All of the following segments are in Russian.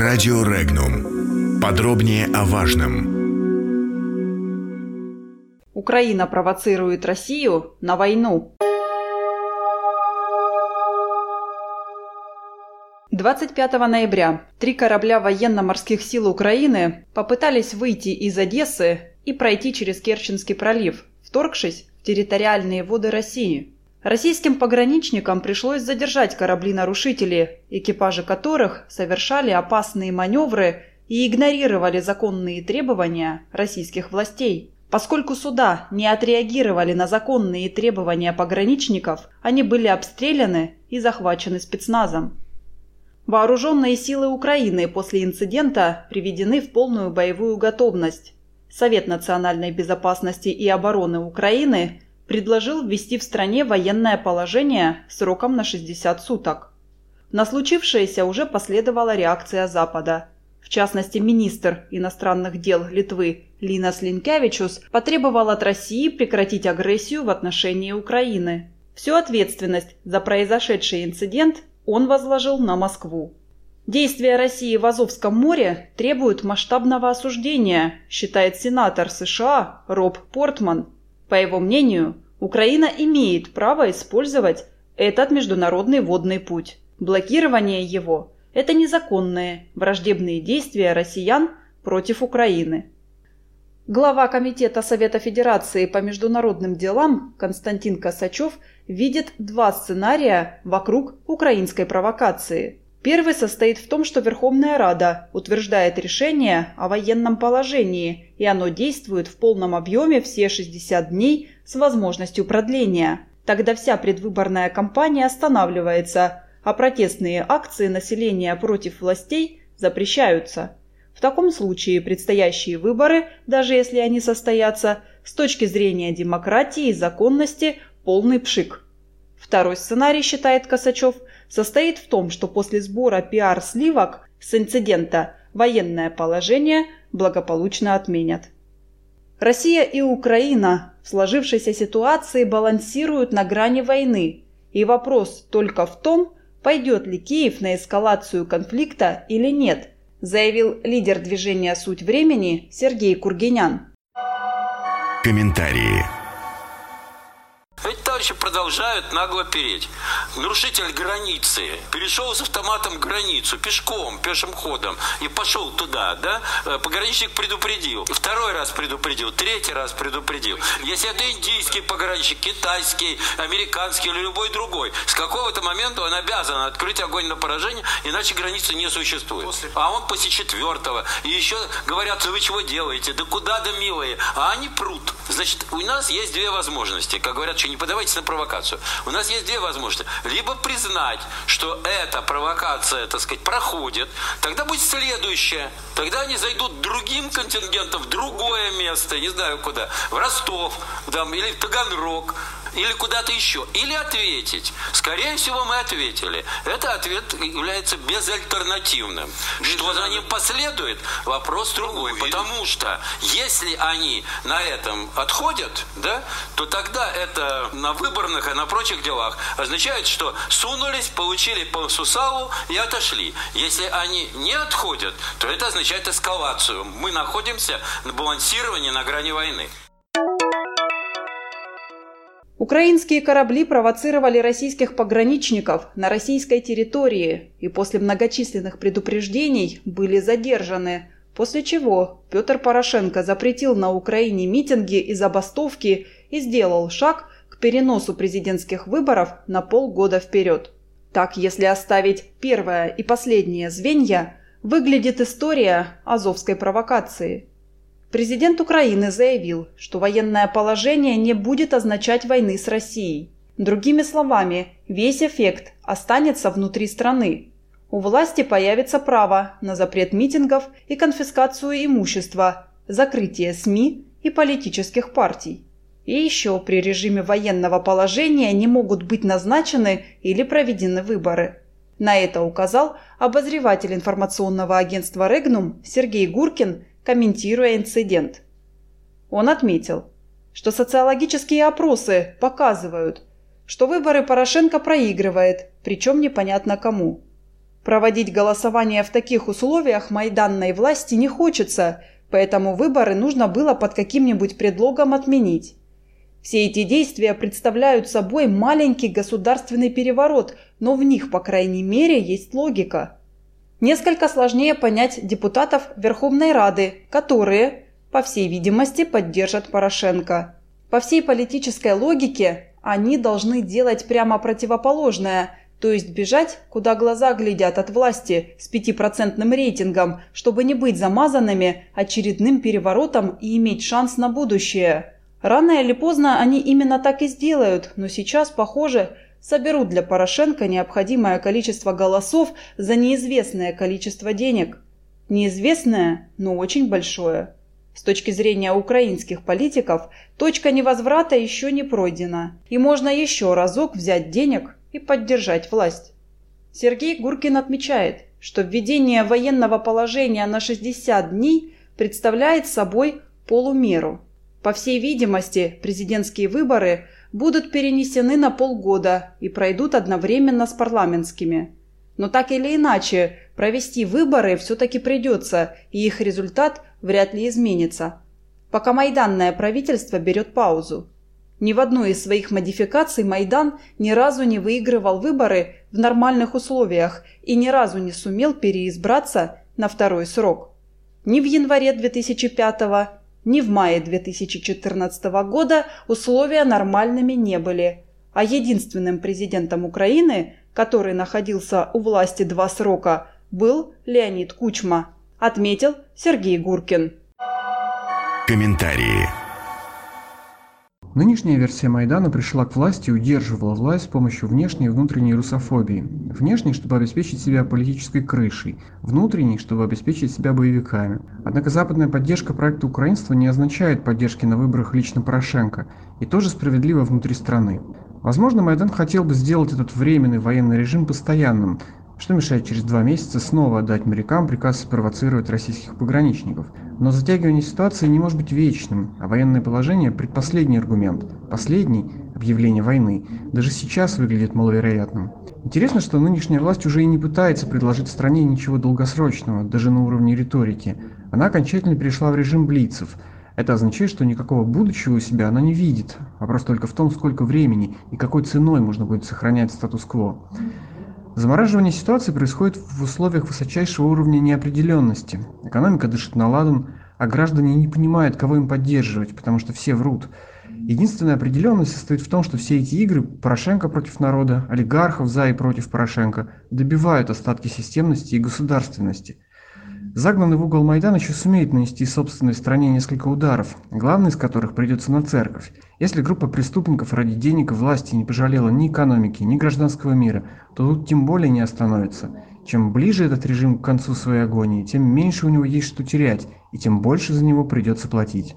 Радио Регнум. Подробнее о важном. Украина провоцирует Россию на войну. 25 ноября три корабля военно-морских сил Украины попытались выйти из Одессы и пройти через Керченский пролив, вторгшись в территориальные воды России. Российским пограничникам пришлось задержать корабли-нарушители, экипажи которых совершали опасные маневры и игнорировали законные требования российских властей. Поскольку суда не отреагировали на законные требования пограничников, они были обстреляны и захвачены спецназом. Вооруженные силы Украины после инцидента приведены в полную боевую готовность. Совет национальной безопасности и обороны Украины предложил ввести в стране военное положение сроком на 60 суток. На случившееся уже последовала реакция Запада. В частности, министр иностранных дел Литвы Линас Линкевичус потребовал от России прекратить агрессию в отношении Украины. Всю ответственность за произошедший инцидент он возложил на Москву. Действия России в Азовском море требуют масштабного осуждения, считает сенатор США Роб Портман. По его мнению, Украина имеет право использовать этот международный водный путь. Блокирование его – это незаконные, враждебные действия россиян против Украины. Глава Комитета Совета Федерации по международным делам Константин Косачев видит два сценария вокруг украинской провокации. Первый состоит в том, что Верховная Рада утверждает решение о военном положении, и оно действует в полном объеме все 60 дней с возможностью продления. Тогда вся предвыборная кампания останавливается, а протестные акции населения против властей запрещаются. В таком случае предстоящие выборы, даже если они состоятся, с точки зрения демократии и законности – полный пшик. Второй сценарий, считает Косачев, состоит в том, что после сбора пиар-сливок с инцидента военное положение благополучно отменят. Россия и Украина в сложившейся ситуации балансируют на грани войны, и вопрос только в том, пойдет ли Киев на эскалацию конфликта или нет, заявил лидер движения «Суть времени» Сергей Кургинян. Комментарии товарищи продолжают нагло переть. Нарушитель границы перешел с автоматом границу, пешком, пешим ходом, и пошел туда, да? Э, пограничник предупредил. Второй раз предупредил, третий раз предупредил. Если это индийский пограничник, китайский, американский или любой другой, с какого-то момента он обязан открыть огонь на поражение, иначе границы не существует. А он после четвертого. И еще говорят, вы чего делаете? Да куда, да милые? А они прут. Значит, у нас есть две возможности. Как говорят, что не подавайте на провокацию. У нас есть две возможности. Либо признать, что эта провокация, так сказать, проходит, тогда будет следующее. Тогда они зайдут другим контингентом в другое место, не знаю куда, в Ростов там, или в Таганрог или куда-то еще, или ответить. Скорее всего, мы ответили. Это ответ является безальтернативным. Что за ним последует, вопрос другой. Потому что если они на этом отходят, да, то тогда это на выборных и на прочих делах означает, что сунулись, получили по сусалу и отошли. Если они не отходят, то это означает эскалацию. Мы находимся на балансировании на грани войны. Украинские корабли провоцировали российских пограничников на российской территории и после многочисленных предупреждений были задержаны, после чего Петр Порошенко запретил на Украине митинги и забастовки и сделал шаг к переносу президентских выборов на полгода вперед. Так, если оставить первое и последнее звенья, выглядит история азовской провокации – Президент Украины заявил, что военное положение не будет означать войны с Россией. Другими словами, весь эффект останется внутри страны. У власти появится право на запрет митингов и конфискацию имущества, закрытие СМИ и политических партий. И еще при режиме военного положения не могут быть назначены или проведены выборы. На это указал обозреватель информационного агентства «Регнум» Сергей Гуркин комментируя инцидент. Он отметил, что социологические опросы показывают, что выборы Порошенко проигрывает, причем непонятно кому. Проводить голосование в таких условиях майданной власти не хочется, поэтому выборы нужно было под каким-нибудь предлогом отменить. Все эти действия представляют собой маленький государственный переворот, но в них, по крайней мере, есть логика. Несколько сложнее понять депутатов Верховной Рады, которые, по всей видимости, поддержат Порошенко. По всей политической логике они должны делать прямо противоположное, то есть бежать, куда глаза глядят от власти с пятипроцентным рейтингом, чтобы не быть замазанными очередным переворотом и иметь шанс на будущее. Рано или поздно они именно так и сделают, но сейчас, похоже, соберут для Порошенко необходимое количество голосов за неизвестное количество денег. Неизвестное, но очень большое. С точки зрения украинских политиков, точка невозврата еще не пройдена, и можно еще разок взять денег и поддержать власть. Сергей Гуркин отмечает, что введение военного положения на 60 дней представляет собой полумеру – по всей видимости, президентские выборы будут перенесены на полгода и пройдут одновременно с парламентскими. Но так или иначе, провести выборы все-таки придется, и их результат вряд ли изменится. Пока майданное правительство берет паузу. Ни в одной из своих модификаций Майдан ни разу не выигрывал выборы в нормальных условиях и ни разу не сумел переизбраться на второй срок. Ни в январе 2005 года, ни в мае 2014 года условия нормальными не были, а единственным президентом Украины, который находился у власти два срока, был Леонид Кучма, отметил Сергей Гуркин. Комментарии. Нынешняя версия Майдана пришла к власти и удерживала власть с помощью внешней и внутренней русофобии. Внешней, чтобы обеспечить себя политической крышей, внутренней, чтобы обеспечить себя боевиками. Однако западная поддержка проекта украинства не означает поддержки на выборах лично Порошенко, и тоже справедливо внутри страны. Возможно, Майдан хотел бы сделать этот временный военный режим постоянным, что мешает через два месяца снова отдать морякам приказ спровоцировать российских пограничников? Но затягивание ситуации не может быть вечным, а военное положение – предпоследний аргумент. Последний – объявление войны – даже сейчас выглядит маловероятным. Интересно, что нынешняя власть уже и не пытается предложить стране ничего долгосрочного, даже на уровне риторики. Она окончательно перешла в режим блицев. Это означает, что никакого будущего у себя она не видит. Вопрос только в том, сколько времени и какой ценой можно будет сохранять статус-кво. Замораживание ситуации происходит в условиях высочайшего уровня неопределенности. Экономика дышит на ладан, а граждане не понимают, кого им поддерживать, потому что все врут. Единственная определенность состоит в том, что все эти игры Порошенко против народа, олигархов за и против Порошенко добивают остатки системности и государственности – Загнанный в угол Майдан еще сумеет нанести собственной стране несколько ударов, главный из которых придется на церковь. Если группа преступников ради денег и власти не пожалела ни экономики, ни гражданского мира, то тут тем более не остановится. Чем ближе этот режим к концу своей агонии, тем меньше у него есть что терять, и тем больше за него придется платить.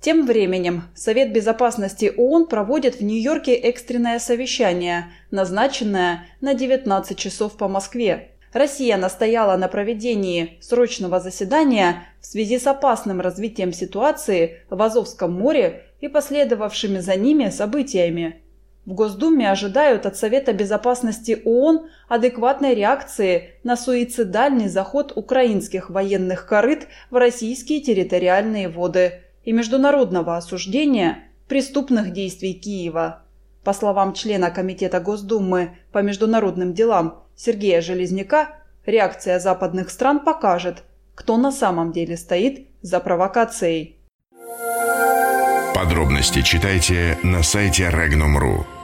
Тем временем Совет Безопасности ООН проводит в Нью-Йорке экстренное совещание, назначенное на 19 часов по Москве. Россия настояла на проведении срочного заседания в связи с опасным развитием ситуации в Азовском море и последовавшими за ними событиями. В Госдуме ожидают от Совета безопасности ООН адекватной реакции на суицидальный заход украинских военных корыт в российские территориальные воды и международного осуждения преступных действий Киева. По словам члена Комитета Госдумы по международным делам Сергея Железняка, реакция западных стран покажет, кто на самом деле стоит за провокацией. Подробности читайте на сайте Regnum.ru.